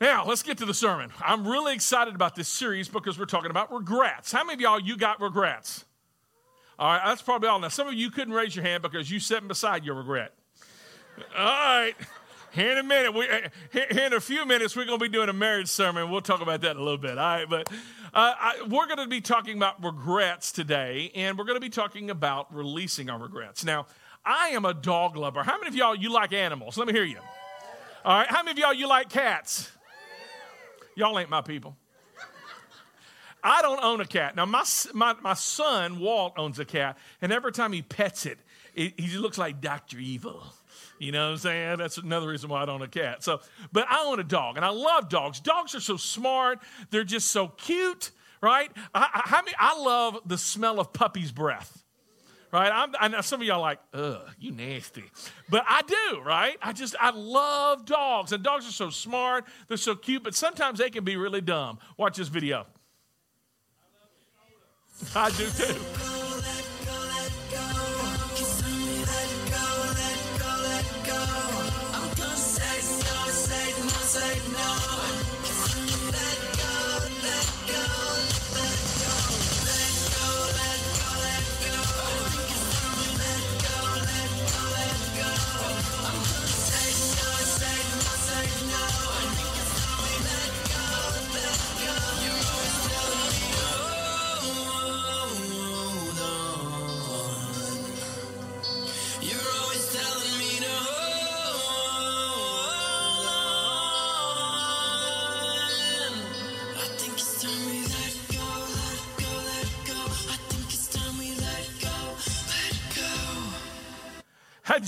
Now, let's get to the sermon. I'm really excited about this series because we're talking about regrets. How many of y'all you got regrets? All right, that's probably all. Now, some of you couldn't raise your hand because you sitting beside your regret. All right. Here in a minute, we, here in a few minutes, we're going to be doing a marriage sermon. We'll talk about that in a little bit. All right, but uh, I, we're going to be talking about regrets today, and we're going to be talking about releasing our regrets. Now, I am a dog lover. How many of y'all you like animals? Let me hear you. All right, how many of y'all you like cats? Y'all ain't my people. I don't own a cat. Now, my, my, my son, Walt, owns a cat, and every time he pets it, it he looks like Dr. Evil. You know what I'm saying? That's another reason why I don't own a cat. So, but I own a dog, and I love dogs. Dogs are so smart. They're just so cute, right? I, I, I love the smell of puppy's breath right? I'm, I know some of y'all like, ugh, you nasty. But I do, right? I just, I love dogs. And dogs are so smart, they're so cute, but sometimes they can be really dumb. Watch this video. I do too.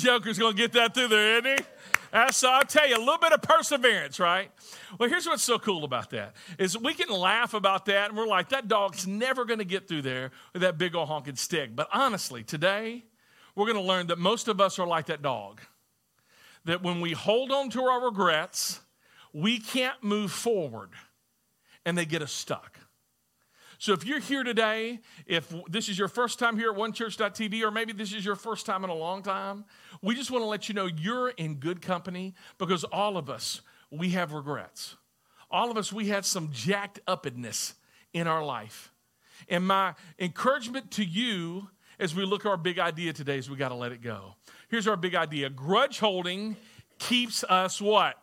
Joker's going to get that through there, isn't he? That's, I'll tell you, a little bit of perseverance, right? Well, here's what's so cool about that is we can laugh about that and we're like, that dog's never going to get through there with that big old honking stick. But honestly, today, we're going to learn that most of us are like that dog. That when we hold on to our regrets, we can't move forward and they get us stuck. So if you're here today, if this is your first time here at onechurch.tv, or maybe this is your first time in a long time, we just want to let you know you're in good company because all of us, we have regrets. All of us, we had some jacked upness in our life. And my encouragement to you as we look at our big idea today is we got to let it go. Here's our big idea grudge holding keeps us what?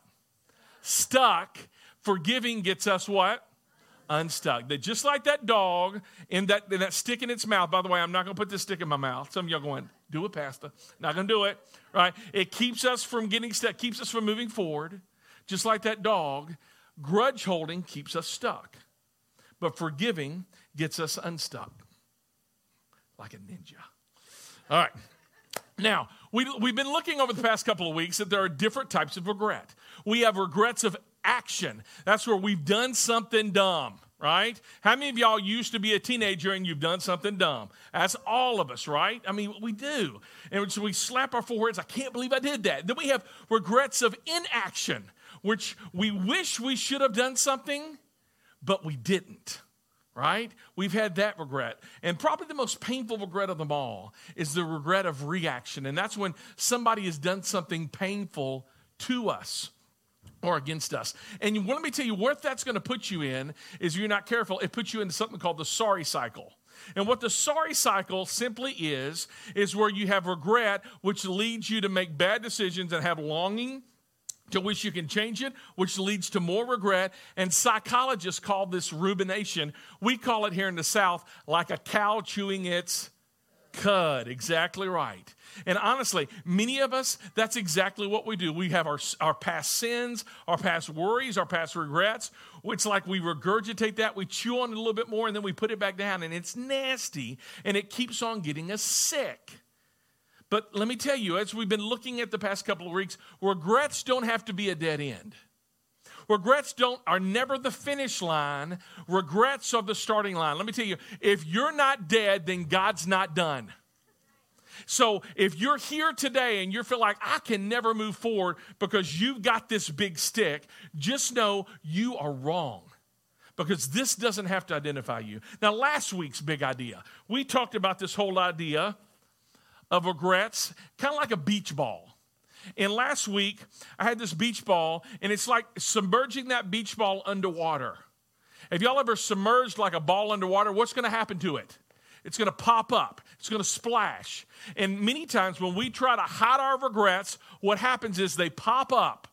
Stuck. Forgiving gets us what? Unstuck. That just like that dog in that, in that stick in its mouth. By the way, I'm not going to put this stick in my mouth. Some of y'all going, do it, Pastor. Not going to do it, right? It keeps us from getting stuck, keeps us from moving forward. Just like that dog, grudge holding keeps us stuck. But forgiving gets us unstuck like a ninja. All right. Now, we, we've been looking over the past couple of weeks that there are different types of regret. We have regrets of action. That's where we've done something dumb, right? How many of y'all used to be a teenager and you've done something dumb? That's all of us, right? I mean, we do. And so we slap our foreheads, I can't believe I did that. Then we have regrets of inaction, which we wish we should have done something, but we didn't right? We've had that regret. And probably the most painful regret of them all is the regret of reaction. And that's when somebody has done something painful to us or against us. And let me tell you what that's going to put you in is if you're not careful, it puts you into something called the sorry cycle. And what the sorry cycle simply is, is where you have regret, which leads you to make bad decisions and have longing to wish you can change it, which leads to more regret. And psychologists call this rumination. We call it here in the South like a cow chewing its cud. Exactly right. And honestly, many of us, that's exactly what we do. We have our, our past sins, our past worries, our past regrets. It's like we regurgitate that, we chew on it a little bit more, and then we put it back down. And it's nasty, and it keeps on getting us sick. But let me tell you, as we've been looking at the past couple of weeks, regrets don't have to be a dead end. Regrets don't are never the finish line. Regrets are the starting line. Let me tell you, if you're not dead, then God's not done. So if you're here today and you feel like I can never move forward because you've got this big stick, just know you are wrong because this doesn't have to identify you. Now, last week's big idea, we talked about this whole idea of regrets, kind of like a beach ball. And last week, I had this beach ball, and it's like submerging that beach ball underwater. Have y'all ever submerged like a ball underwater? What's going to happen to it? It's going to pop up, it's going to splash. And many times when we try to hide our regrets, what happens is they pop up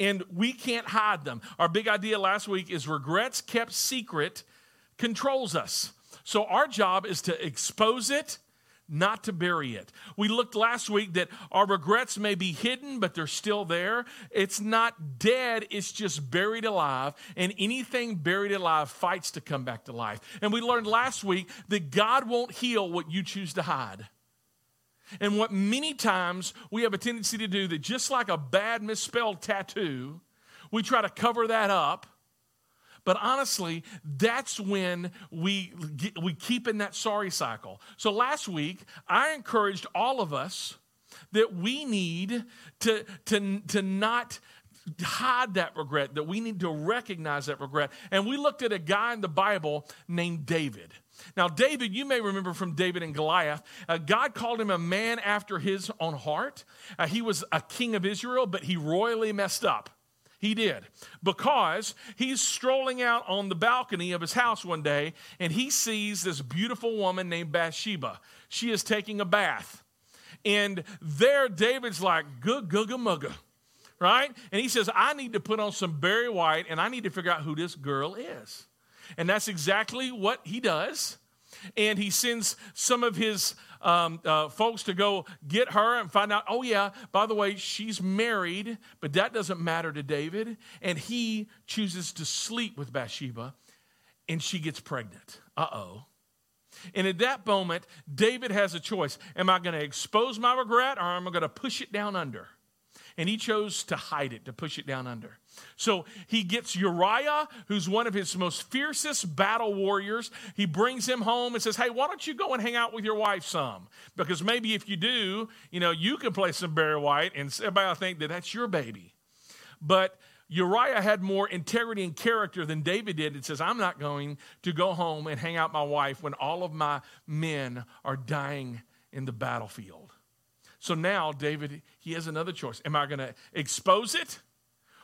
and we can't hide them. Our big idea last week is regrets kept secret controls us. So our job is to expose it not to bury it. We looked last week that our regrets may be hidden, but they're still there. It's not dead, it's just buried alive. And anything buried alive fights to come back to life. And we learned last week that God won't heal what you choose to hide. And what many times we have a tendency to do that just like a bad misspelled tattoo, we try to cover that up but honestly, that's when we, we keep in that sorry cycle. So last week, I encouraged all of us that we need to, to, to not hide that regret, that we need to recognize that regret. And we looked at a guy in the Bible named David. Now, David, you may remember from David and Goliath, uh, God called him a man after his own heart. Uh, he was a king of Israel, but he royally messed up. He did. Because he's strolling out on the balcony of his house one day and he sees this beautiful woman named Bathsheba. She is taking a bath. And there, David's like, good, googa, mugga, right? And he says, I need to put on some Barry White and I need to figure out who this girl is. And that's exactly what he does. And he sends some of his um, uh, folks to go get her and find out, oh, yeah, by the way, she's married, but that doesn't matter to David. And he chooses to sleep with Bathsheba, and she gets pregnant. Uh oh. And at that moment, David has a choice. Am I going to expose my regret or am I going to push it down under? And he chose to hide it, to push it down under. So he gets Uriah, who's one of his most fiercest battle warriors. He brings him home and says, Hey, why don't you go and hang out with your wife some? Because maybe if you do, you know, you can play some Barry White and everybody will think that that's your baby. But Uriah had more integrity and character than David did. It says, I'm not going to go home and hang out my wife when all of my men are dying in the battlefield. So now David, he has another choice. Am I going to expose it?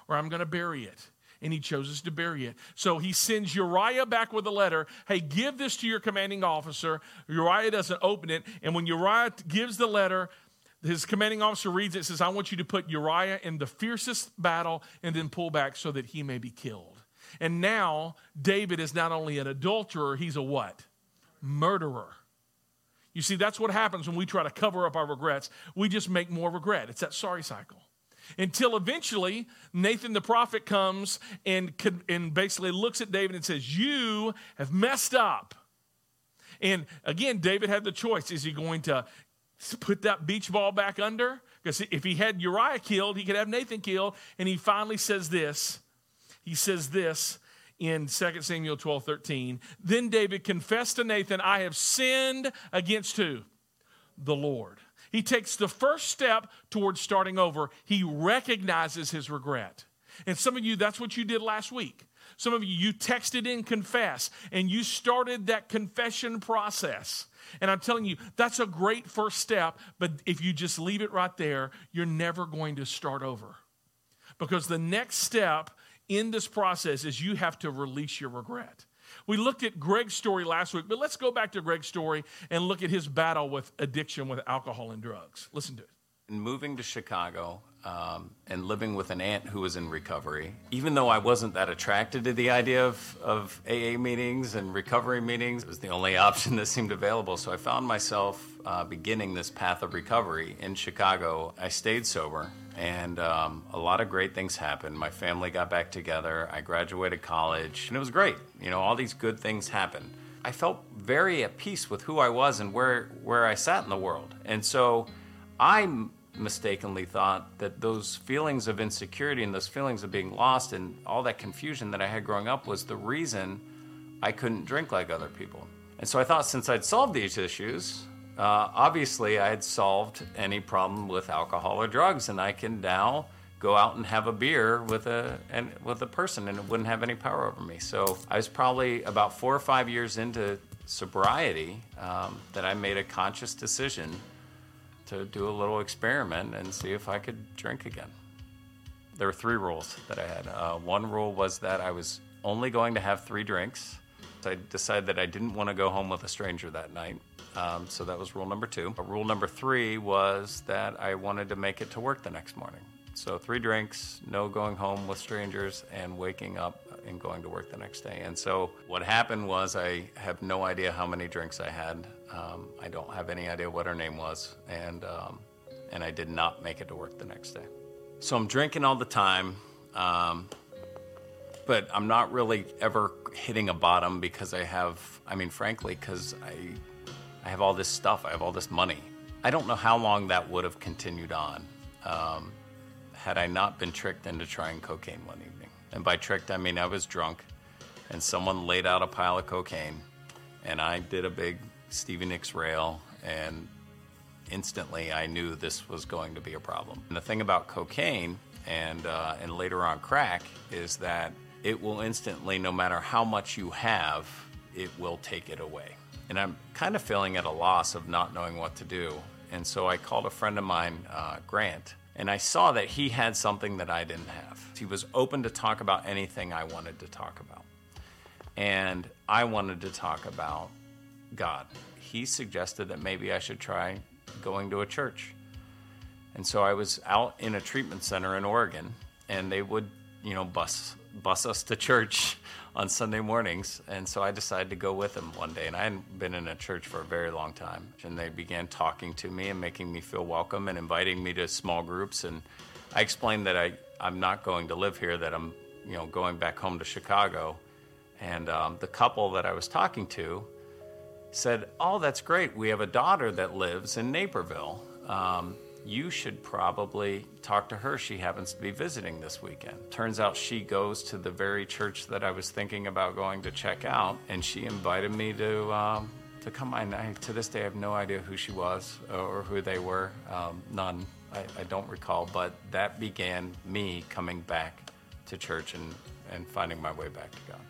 Or I'm going to bury it. And he chooses to bury it. So he sends Uriah back with a letter Hey, give this to your commanding officer. Uriah doesn't open it. And when Uriah gives the letter, his commanding officer reads it, says, I want you to put Uriah in the fiercest battle and then pull back so that he may be killed. And now David is not only an adulterer, he's a what? Murderer. You see, that's what happens when we try to cover up our regrets. We just make more regret. It's that sorry cycle until eventually Nathan the prophet comes and, and basically looks at David and says, You have messed up. And again, David had the choice. Is he going to put that beach ball back under? Because if he had Uriah killed, he could have Nathan killed. And he finally says this. He says this in 2 Samuel 12 13. Then David confessed to Nathan, I have sinned against who? The Lord. He takes the first step towards starting over. He recognizes his regret. And some of you, that's what you did last week. Some of you, you texted in confess and you started that confession process. And I'm telling you, that's a great first step, but if you just leave it right there, you're never going to start over. Because the next step in this process is you have to release your regret. We looked at Greg's story last week, but let's go back to Greg's story and look at his battle with addiction with alcohol and drugs. Listen to it. In moving to Chicago um, and living with an aunt who was in recovery, even though I wasn't that attracted to the idea of, of AA meetings and recovery meetings, it was the only option that seemed available. So I found myself uh, beginning this path of recovery in Chicago. I stayed sober and um, a lot of great things happened. My family got back together. I graduated college, and it was great. You know, all these good things happened. I felt very at peace with who I was and where where I sat in the world. And so, I mistakenly thought that those feelings of insecurity and those feelings of being lost and all that confusion that I had growing up was the reason I couldn't drink like other people. And so I thought since I'd solved these issues, uh, obviously, I had solved any problem with alcohol or drugs, and I can now go out and have a beer with a and with a person, and it wouldn't have any power over me. So I was probably about four or five years into sobriety um, that I made a conscious decision to do a little experiment and see if I could drink again. There were three rules that I had. Uh, one rule was that I was only going to have three drinks. I decided that I didn't want to go home with a stranger that night. Um, so that was rule number two. Rule number three was that I wanted to make it to work the next morning. So three drinks, no going home with strangers, and waking up and going to work the next day. And so what happened was I have no idea how many drinks I had. Um, I don't have any idea what her name was, and um, and I did not make it to work the next day. So I'm drinking all the time, um, but I'm not really ever hitting a bottom because I have. I mean, frankly, because I I have all this stuff. I have all this money. I don't know how long that would have continued on um, had I not been tricked into trying cocaine one evening. And by tricked, I mean I was drunk and someone laid out a pile of cocaine and I did a big Stevie Nicks rail and instantly I knew this was going to be a problem. And the thing about cocaine and, uh, and later on crack is that it will instantly, no matter how much you have, it will take it away. And I'm kind of feeling at a loss of not knowing what to do. And so I called a friend of mine, uh, Grant, and I saw that he had something that I didn't have. He was open to talk about anything I wanted to talk about. And I wanted to talk about God. He suggested that maybe I should try going to a church. And so I was out in a treatment center in Oregon, and they would, you know, bus bus us to church on Sunday mornings. And so I decided to go with them one day. And I hadn't been in a church for a very long time. And they began talking to me and making me feel welcome and inviting me to small groups. And I explained that I, I'm not going to live here, that I'm, you know, going back home to Chicago. And um, the couple that I was talking to said, Oh, that's great. We have a daughter that lives in Naperville. Um, you should probably talk to her. She happens to be visiting this weekend. Turns out she goes to the very church that I was thinking about going to check out, and she invited me to um, to come. And I, to this day, I have no idea who she was or who they were. Um, none. I, I don't recall. But that began me coming back to church and, and finding my way back to God.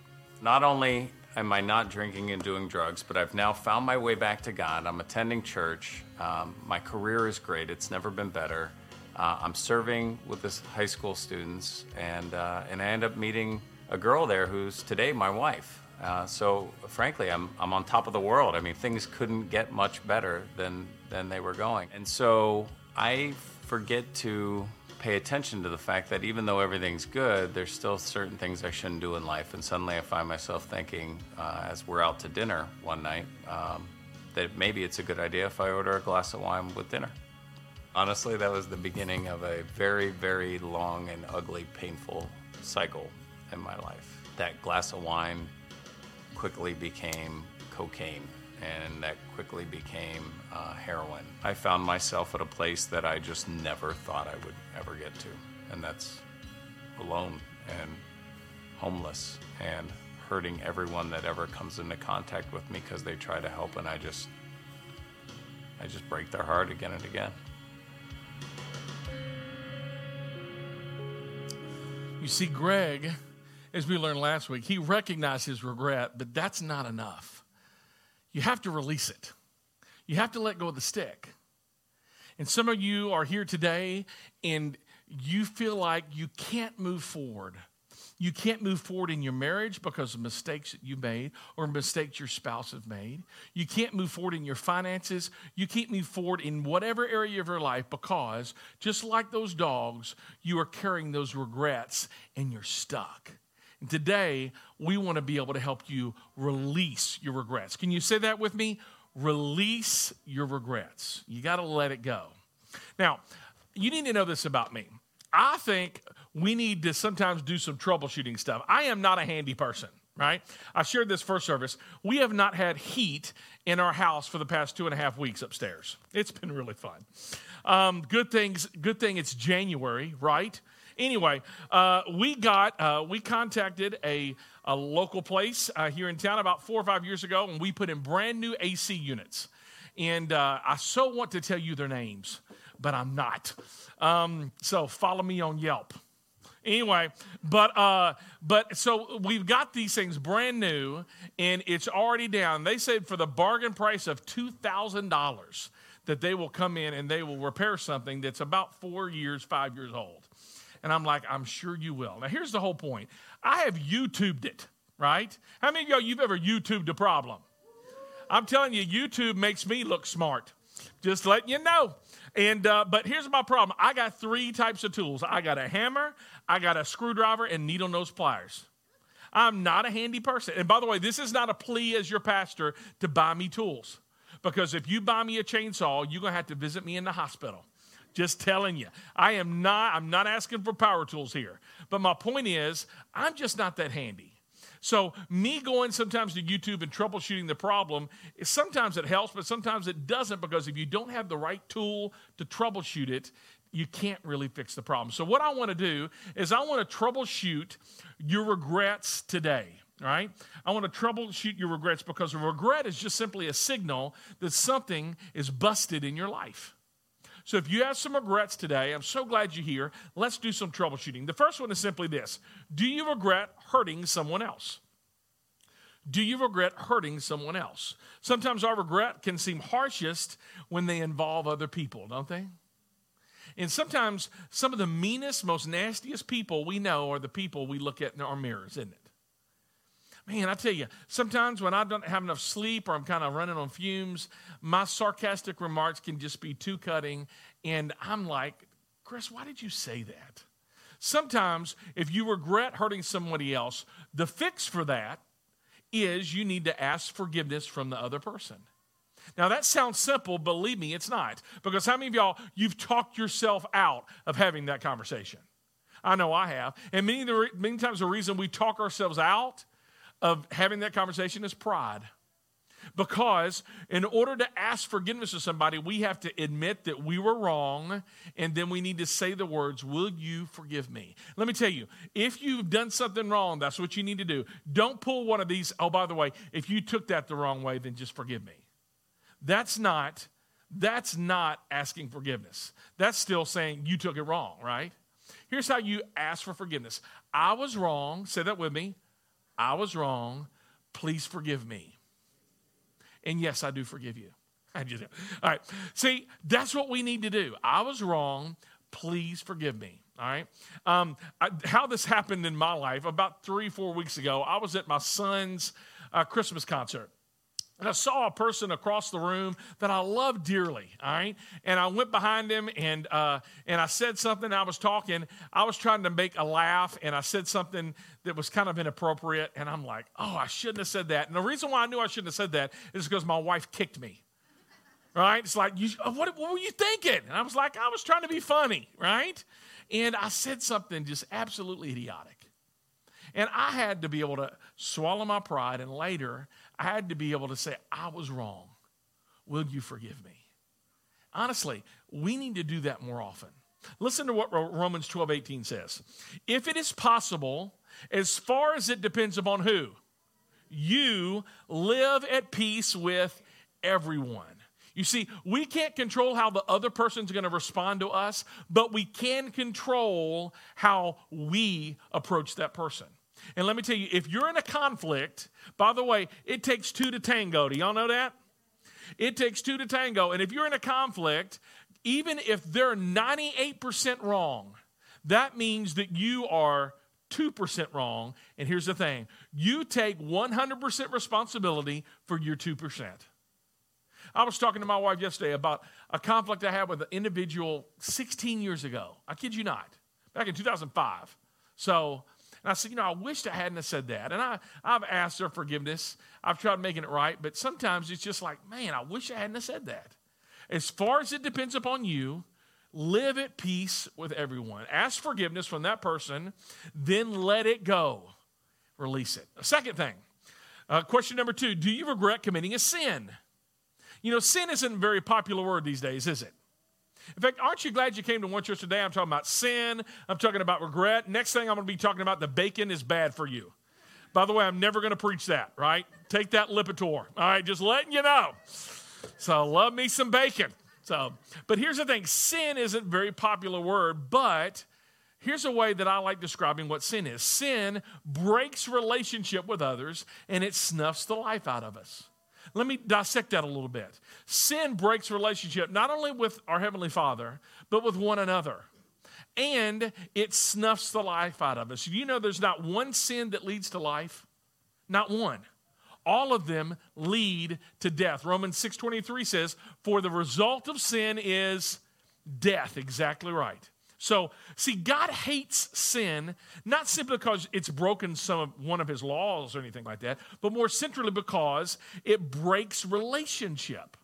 Not only am I not drinking and doing drugs, but I've now found my way back to God. I'm attending church. Um, my career is great, it's never been better. Uh, I'm serving with this high school students, and, uh, and I end up meeting a girl there who's today my wife. Uh, so, frankly, I'm, I'm on top of the world. I mean, things couldn't get much better than, than they were going. And so I forget to pay attention to the fact that even though everything's good, there's still certain things I shouldn't do in life. And suddenly I find myself thinking, uh, as we're out to dinner one night, um, that maybe it's a good idea if I order a glass of wine with dinner. Honestly, that was the beginning of a very, very long and ugly, painful cycle in my life. That glass of wine quickly became cocaine and that quickly became uh, heroin. I found myself at a place that I just never thought I would ever get to, and that's alone and homeless and hurting everyone that ever comes into contact with me because they try to help, and I just, I just break their heart again and again. You see, Greg, as we learned last week, he recognized his regret, but that's not enough you have to release it. You have to let go of the stick. And some of you are here today and you feel like you can't move forward. You can't move forward in your marriage because of mistakes that you made or mistakes your spouse have made. You can't move forward in your finances. You can't move forward in whatever area of your life because, just like those dogs, you are carrying those regrets and you're stuck. And today, we want to be able to help you release your regrets. Can you say that with me? Release your regrets. You got to let it go. Now, you need to know this about me. I think we need to sometimes do some troubleshooting stuff. I am not a handy person, right? I shared this first service. We have not had heat in our house for the past two and a half weeks upstairs. It's been really fun. Um, good things. Good thing it's January, right? Anyway, uh, we got, uh, we contacted a, a local place uh, here in town about four or five years ago, and we put in brand new AC units. And uh, I so want to tell you their names, but I'm not. Um, so follow me on Yelp. Anyway, but uh, but so we've got these things brand new, and it's already down. They said for the bargain price of two thousand dollars that they will come in and they will repair something that's about four years, five years old. And I'm like, I'm sure you will. Now, here's the whole point I have YouTubed it, right? How many of y'all, you've ever YouTubed a problem? I'm telling you, YouTube makes me look smart. Just letting you know. And uh, but here's my problem. I got three types of tools. I got a hammer, I got a screwdriver, and needle nose pliers. I'm not a handy person. And by the way, this is not a plea as your pastor to buy me tools. Because if you buy me a chainsaw, you're going to have to visit me in the hospital. Just telling you. I am not, I'm not asking for power tools here. But my point is, I'm just not that handy. So, me going sometimes to YouTube and troubleshooting the problem, sometimes it helps, but sometimes it doesn't because if you don't have the right tool to troubleshoot it, you can't really fix the problem. So, what I want to do is I want to troubleshoot your regrets today. Right? I want to troubleshoot your regrets because regret is just simply a signal that something is busted in your life. So if you have some regrets today, I'm so glad you're here. Let's do some troubleshooting. The first one is simply this Do you regret hurting someone else? Do you regret hurting someone else? Sometimes our regret can seem harshest when they involve other people, don't they? And sometimes some of the meanest, most nastiest people we know are the people we look at in our mirrors, isn't it? Man, I tell you, sometimes when I don't have enough sleep or I'm kind of running on fumes, my sarcastic remarks can just be too cutting. And I'm like, Chris, why did you say that? Sometimes, if you regret hurting somebody else, the fix for that is you need to ask forgiveness from the other person. Now, that sounds simple, believe me, it's not. Because how many of y'all, you've talked yourself out of having that conversation? I know I have. And many, many times the reason we talk ourselves out of having that conversation is pride. Because in order to ask forgiveness of somebody, we have to admit that we were wrong, and then we need to say the words, Will you forgive me? Let me tell you, if you've done something wrong, that's what you need to do. Don't pull one of these, oh, by the way, if you took that the wrong way, then just forgive me. That's not. That's not asking forgiveness. That's still saying you took it wrong, right? Here's how you ask for forgiveness. I was wrong. Say that with me. I was wrong. Please forgive me. And yes, I do forgive you. I just, all right. See, that's what we need to do. I was wrong. Please forgive me. All right. Um, I, how this happened in my life about three, four weeks ago, I was at my son's uh, Christmas concert. And I saw a person across the room that I love dearly, all right? And I went behind him and, uh, and I said something. I was talking. I was trying to make a laugh, and I said something that was kind of inappropriate. And I'm like, oh, I shouldn't have said that. And the reason why I knew I shouldn't have said that is because my wife kicked me, right? It's like, you, what, what were you thinking? And I was like, I was trying to be funny, right? And I said something just absolutely idiotic. And I had to be able to swallow my pride, and later, I had to be able to say, I was wrong. Will you forgive me? Honestly, we need to do that more often. Listen to what Romans 12 18 says. If it is possible, as far as it depends upon who, you live at peace with everyone. You see, we can't control how the other person's going to respond to us, but we can control how we approach that person. And let me tell you, if you're in a conflict, by the way, it takes two to tango. Do y'all know that? It takes two to tango. And if you're in a conflict, even if they're 98% wrong, that means that you are 2% wrong. And here's the thing you take 100% responsibility for your 2%. I was talking to my wife yesterday about a conflict I had with an individual 16 years ago. I kid you not, back in 2005. So and I said, you know, I wished I hadn't said that. And I, I've asked her forgiveness. I've tried making it right, but sometimes it's just like, man, I wish I hadn't said that. As far as it depends upon you, live at peace with everyone. Ask forgiveness from that person, then let it go. Release it. A second thing, uh, question number two Do you regret committing a sin? You know, sin isn't a very popular word these days, is it? In fact, aren't you glad you came to one church today? I'm talking about sin. I'm talking about regret. Next thing I'm going to be talking about the bacon is bad for you. By the way, I'm never going to preach that, right? Take that Lipitor. All right, just letting you know. So love me some bacon. So, but here's the thing: sin isn't a very popular word, but here's a way that I like describing what sin is. Sin breaks relationship with others and it snuffs the life out of us. Let me dissect that a little bit. Sin breaks relationship not only with our Heavenly Father, but with one another. And it snuffs the life out of us. You know, there's not one sin that leads to life, not one. All of them lead to death. Romans 6:23 says, "For the result of sin is death." Exactly right. So, see, God hates sin, not simply because it's broken some of one of his laws or anything like that, but more centrally because it breaks relationship.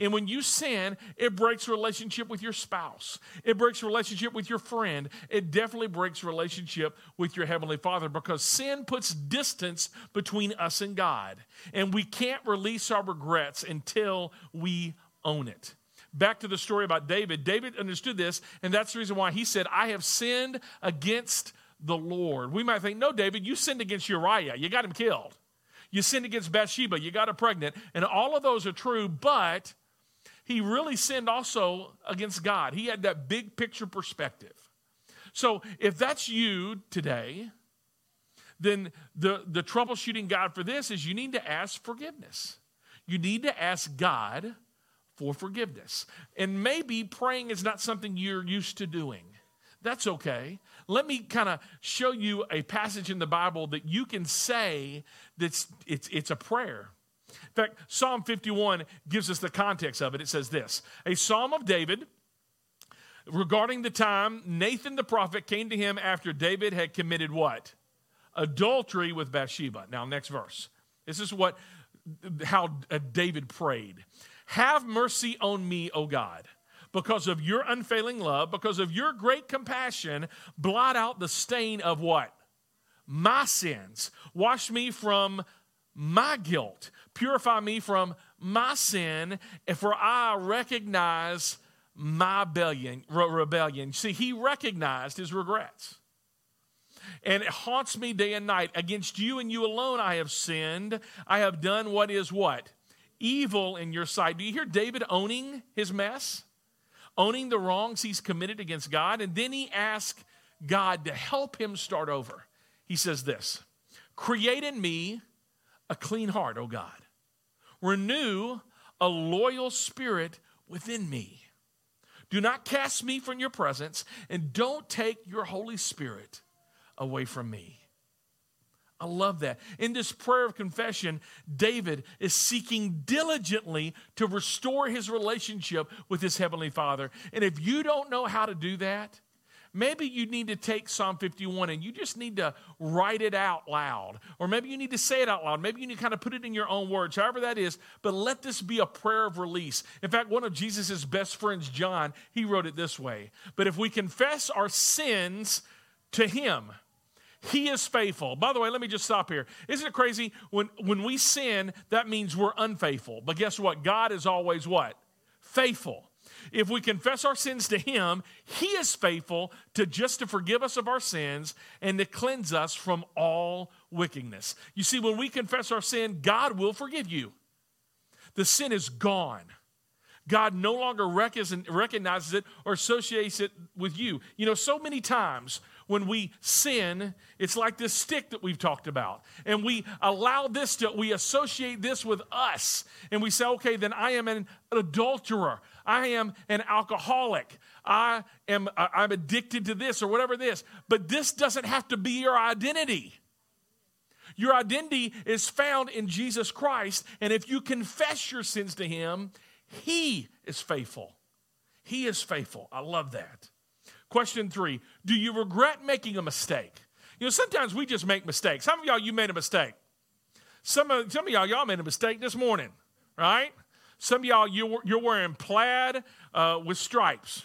And when you sin, it breaks relationship with your spouse. It breaks relationship with your friend. It definitely breaks relationship with your heavenly Father because sin puts distance between us and God. And we can't release our regrets until we own it. Back to the story about David. David understood this, and that's the reason why he said, I have sinned against the Lord. We might think, no, David, you sinned against Uriah. You got him killed. You sinned against Bathsheba. You got her pregnant. And all of those are true, but he really sinned also against God. He had that big picture perspective. So if that's you today, then the, the troubleshooting God for this is you need to ask forgiveness. You need to ask God for forgiveness. And maybe praying is not something you're used to doing. That's okay. Let me kind of show you a passage in the Bible that you can say that's it's, it's a prayer. In fact, Psalm 51 gives us the context of it. It says this A psalm of David regarding the time Nathan the prophet came to him after David had committed what? Adultery with Bathsheba. Now, next verse. This is what how David prayed. Have mercy on me, O God. Because of your unfailing love, because of your great compassion, blot out the stain of what? My sins. Wash me from my guilt. Purify me from my sin, for I recognize my rebellion. rebellion. See, he recognized his regrets. And it haunts me day and night. Against you and you alone I have sinned. I have done what is what? Evil in your sight. Do you hear David owning his mess? Owning the wrongs he's committed against God. And then he asks God to help him start over. He says this Create in me a clean heart, O God. Renew a loyal spirit within me. Do not cast me from your presence, and don't take your Holy Spirit away from me. I love that. In this prayer of confession, David is seeking diligently to restore his relationship with his heavenly Father. And if you don't know how to do that, maybe you need to take Psalm 51 and you just need to write it out loud. Or maybe you need to say it out loud. Maybe you need to kind of put it in your own words, however that is. But let this be a prayer of release. In fact, one of Jesus' best friends, John, he wrote it this way But if we confess our sins to him, he is faithful. By the way, let me just stop here. Isn't it crazy? When, when we sin, that means we're unfaithful. But guess what? God is always what? Faithful. If we confess our sins to Him, He is faithful to just to forgive us of our sins and to cleanse us from all wickedness. You see, when we confess our sin, God will forgive you. The sin is gone. God no longer recognizes it or associates it with you. You know, so many times when we sin, it's like this stick that we've talked about. And we allow this to, we associate this with us. And we say, okay, then I am an adulterer. I am an alcoholic. I am I'm addicted to this or whatever this. But this doesn't have to be your identity. Your identity is found in Jesus Christ. And if you confess your sins to Him, He is faithful. He is faithful. I love that. Question three Do you regret making a mistake? You know, sometimes we just make mistakes. Some of y'all, you made a mistake. Some of, some of y'all, y'all made a mistake this morning, right? Some of y'all, you're, you're wearing plaid uh, with stripes.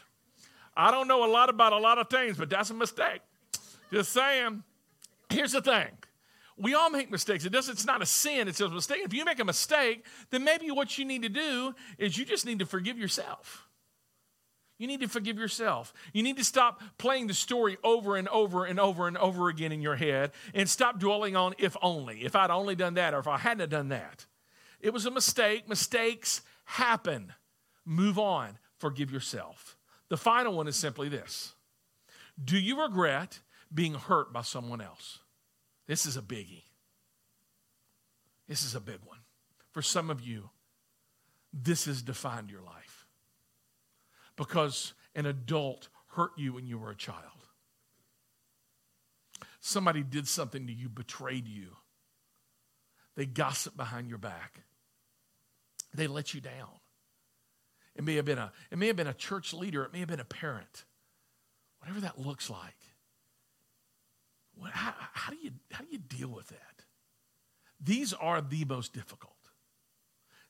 I don't know a lot about a lot of things, but that's a mistake. Just saying. Here's the thing. We all make mistakes. It doesn't, it's not a sin, it's a mistake. If you make a mistake, then maybe what you need to do is you just need to forgive yourself. You need to forgive yourself. You need to stop playing the story over and over and over and over again in your head and stop dwelling on if only, if I'd only done that or if I hadn't done that. It was a mistake. Mistakes happen. Move on. Forgive yourself. The final one is simply this Do you regret being hurt by someone else? This is a biggie. This is a big one. for some of you, this has defined your life because an adult hurt you when you were a child. Somebody did something to you, betrayed you. They gossiped behind your back. They let you down. It may have been a, it may have been a church leader, it may have been a parent. Whatever that looks like. What, how, how, do you, how do you deal with that? These are the most difficult.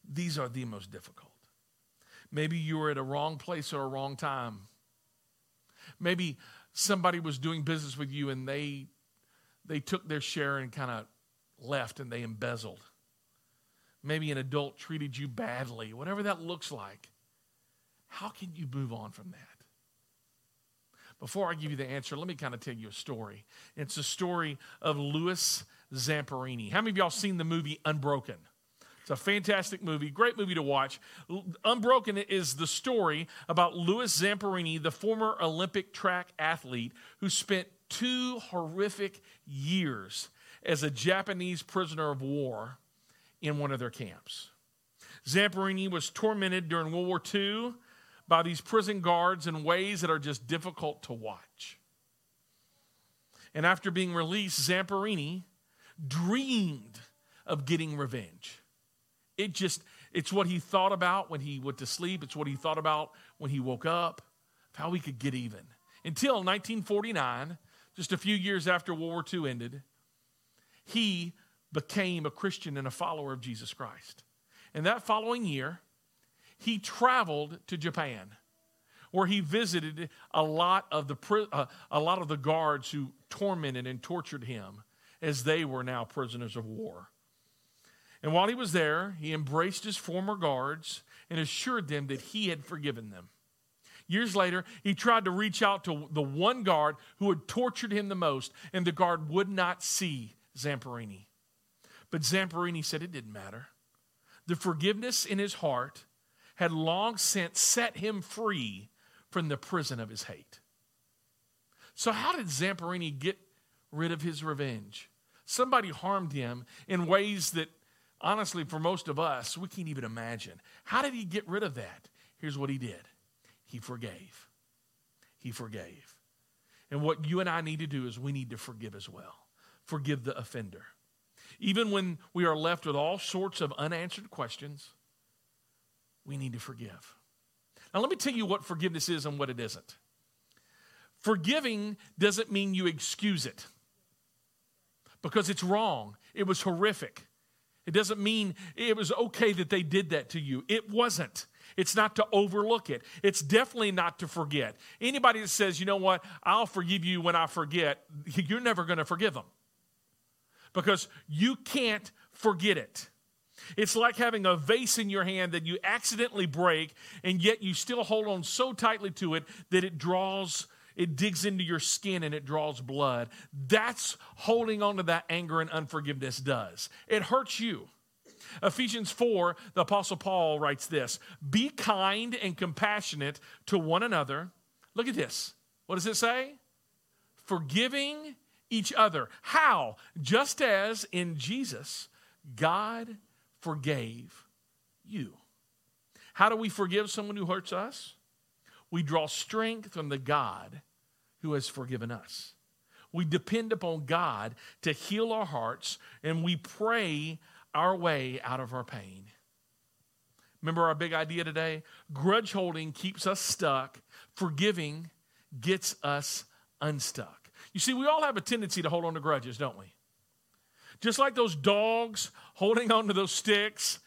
These are the most difficult. Maybe you were at a wrong place or a wrong time. Maybe somebody was doing business with you and they they took their share and kind of left and they embezzled. Maybe an adult treated you badly, whatever that looks like. How can you move on from that? Before I give you the answer, let me kind of tell you a story. It's a story of Louis Zamperini. How many of y'all seen the movie Unbroken? It's a fantastic movie, great movie to watch. Unbroken is the story about Louis Zamperini, the former Olympic track athlete who spent two horrific years as a Japanese prisoner of war in one of their camps. Zamperini was tormented during World War II by these prison guards in ways that are just difficult to watch. And after being released, Zamperini dreamed of getting revenge. It just, it's what he thought about when he went to sleep. It's what he thought about when he woke up, how he could get even. Until 1949, just a few years after World War II ended, he became a Christian and a follower of Jesus Christ. And that following year, he traveled to Japan, where he visited a lot of the, uh, a lot of the guards who tormented and tortured him as they were now prisoners of war. And while he was there, he embraced his former guards and assured them that he had forgiven them. Years later, he tried to reach out to the one guard who had tortured him the most, and the guard would not see Zamperini. But Zamperini said it didn't matter. The forgiveness in his heart had long since set him free from the prison of his hate. So, how did Zamperini get rid of his revenge? Somebody harmed him in ways that honestly, for most of us, we can't even imagine. How did he get rid of that? Here's what he did he forgave. He forgave. And what you and I need to do is we need to forgive as well. Forgive the offender. Even when we are left with all sorts of unanswered questions, we need to forgive. Now, let me tell you what forgiveness is and what it isn't. Forgiving doesn't mean you excuse it because it's wrong. It was horrific. It doesn't mean it was okay that they did that to you. It wasn't. It's not to overlook it. It's definitely not to forget. Anybody that says, you know what, I'll forgive you when I forget, you're never going to forgive them because you can't forget it. It's like having a vase in your hand that you accidentally break, and yet you still hold on so tightly to it that it draws, it digs into your skin and it draws blood. That's holding on to that anger and unforgiveness does. It hurts you. Ephesians 4, the Apostle Paul writes this Be kind and compassionate to one another. Look at this. What does it say? Forgiving each other. How? Just as in Jesus, God forgave you. How do we forgive someone who hurts us? We draw strength from the God who has forgiven us. We depend upon God to heal our hearts and we pray our way out of our pain. Remember our big idea today? Grudge holding keeps us stuck, forgiving gets us unstuck. You see, we all have a tendency to hold on to grudges, don't we? Just like those dogs holding on to those sticks,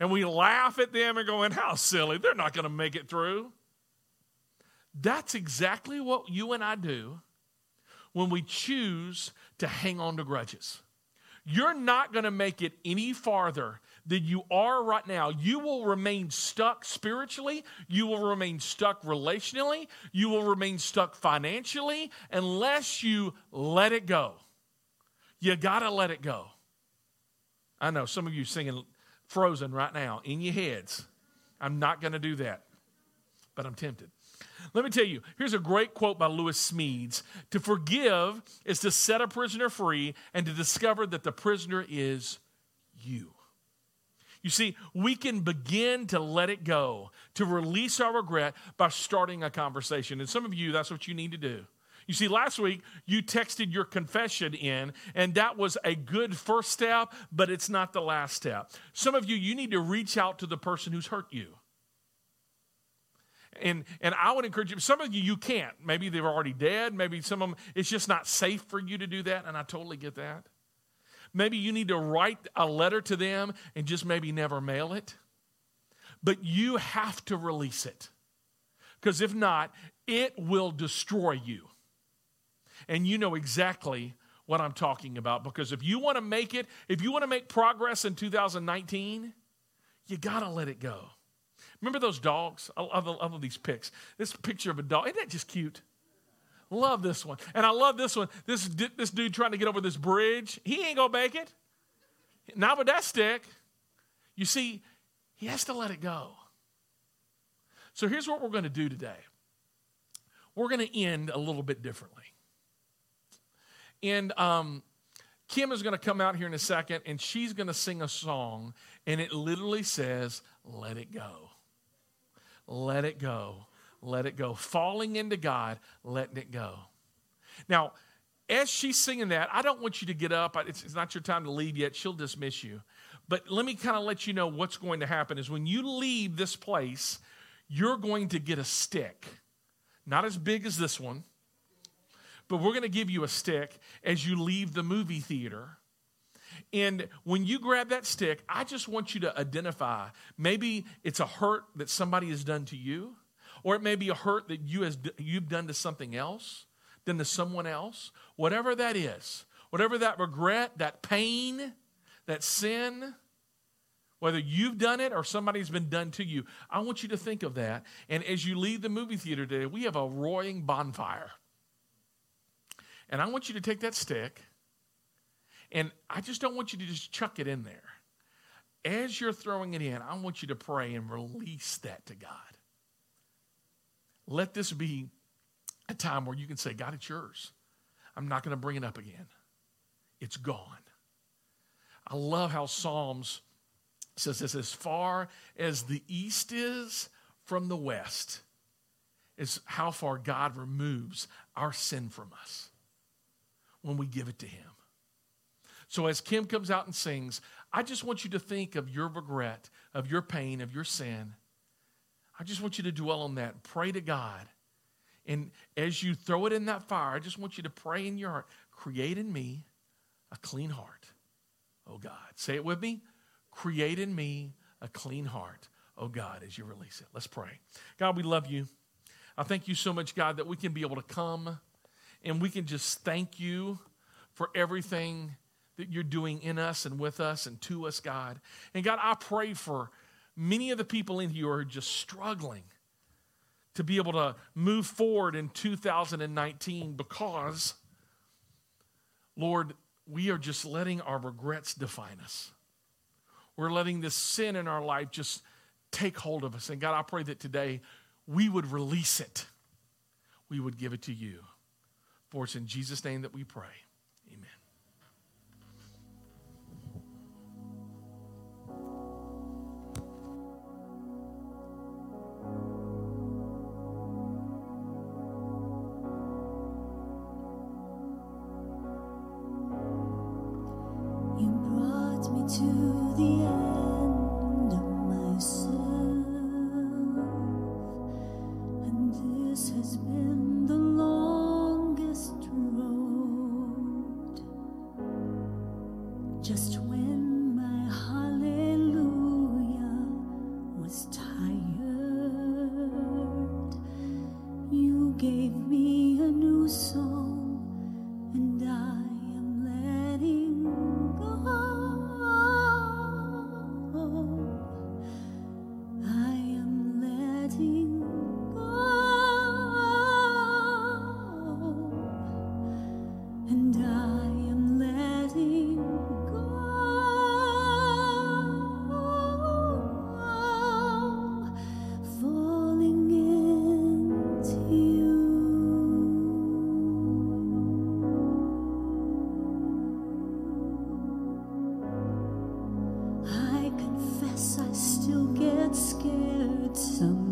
and we laugh at them and going, How silly, they're not going to make it through. That's exactly what you and I do when we choose to hang on to grudges. You're not going to make it any farther than you are right now. You will remain stuck spiritually. You will remain stuck relationally. You will remain stuck financially unless you let it go. You got to let it go. I know some of you singing Frozen right now in your heads. I'm not going to do that, but I'm tempted. Let me tell you, here's a great quote by Lewis Smedes To forgive is to set a prisoner free and to discover that the prisoner is you. You see, we can begin to let it go, to release our regret by starting a conversation. And some of you, that's what you need to do. You see, last week you texted your confession in, and that was a good first step, but it's not the last step. Some of you, you need to reach out to the person who's hurt you. And, and I would encourage you, some of you, you can't. Maybe they're already dead. Maybe some of them, it's just not safe for you to do that, and I totally get that. Maybe you need to write a letter to them and just maybe never mail it. But you have to release it. Because if not, it will destroy you. And you know exactly what I'm talking about. Because if you want to make it, if you want to make progress in 2019, you got to let it go. Remember those dogs? I love, I love these pics. This picture of a dog, isn't that just cute? Love this one. And I love this one. This, this dude trying to get over this bridge. He ain't going to make it. Not with that stick. You see, he has to let it go. So here's what we're going to do today we're going to end a little bit differently. And um, Kim is going to come out here in a second and she's going to sing a song, and it literally says, Let it go. Let it go. Let it go. Falling into God, letting it go. Now, as she's singing that, I don't want you to get up. It's, it's not your time to leave yet. She'll dismiss you. But let me kind of let you know what's going to happen is when you leave this place, you're going to get a stick. Not as big as this one, but we're going to give you a stick as you leave the movie theater. And when you grab that stick, I just want you to identify maybe it's a hurt that somebody has done to you, or it may be a hurt that you has, you've done to something else, done to someone else. Whatever that is, whatever that regret, that pain, that sin, whether you've done it or somebody's been done to you, I want you to think of that. And as you leave the movie theater today, we have a roaring bonfire. And I want you to take that stick, and I just don't want you to just chuck it in there. As you're throwing it in, I want you to pray and release that to God. Let this be a time where you can say, God, it's yours. I'm not going to bring it up again. It's gone. I love how Psalms says this as far as the east is from the west, is how far God removes our sin from us when we give it to Him. So as Kim comes out and sings, I just want you to think of your regret, of your pain, of your sin. I just want you to dwell on that. Pray to God. And as you throw it in that fire, I just want you to pray in your heart create in me a clean heart, oh God. Say it with me create in me a clean heart, oh God, as you release it. Let's pray. God, we love you. I thank you so much, God, that we can be able to come and we can just thank you for everything that you're doing in us and with us and to us, God. And God, I pray for many of the people in here who are just struggling to be able to move forward in 2019 because, Lord, we are just letting our regrets define us. We're letting this sin in our life just take hold of us. And God, I pray that today we would release it, we would give it to you. For it's in Jesus' name that we pray. Scared sometimes.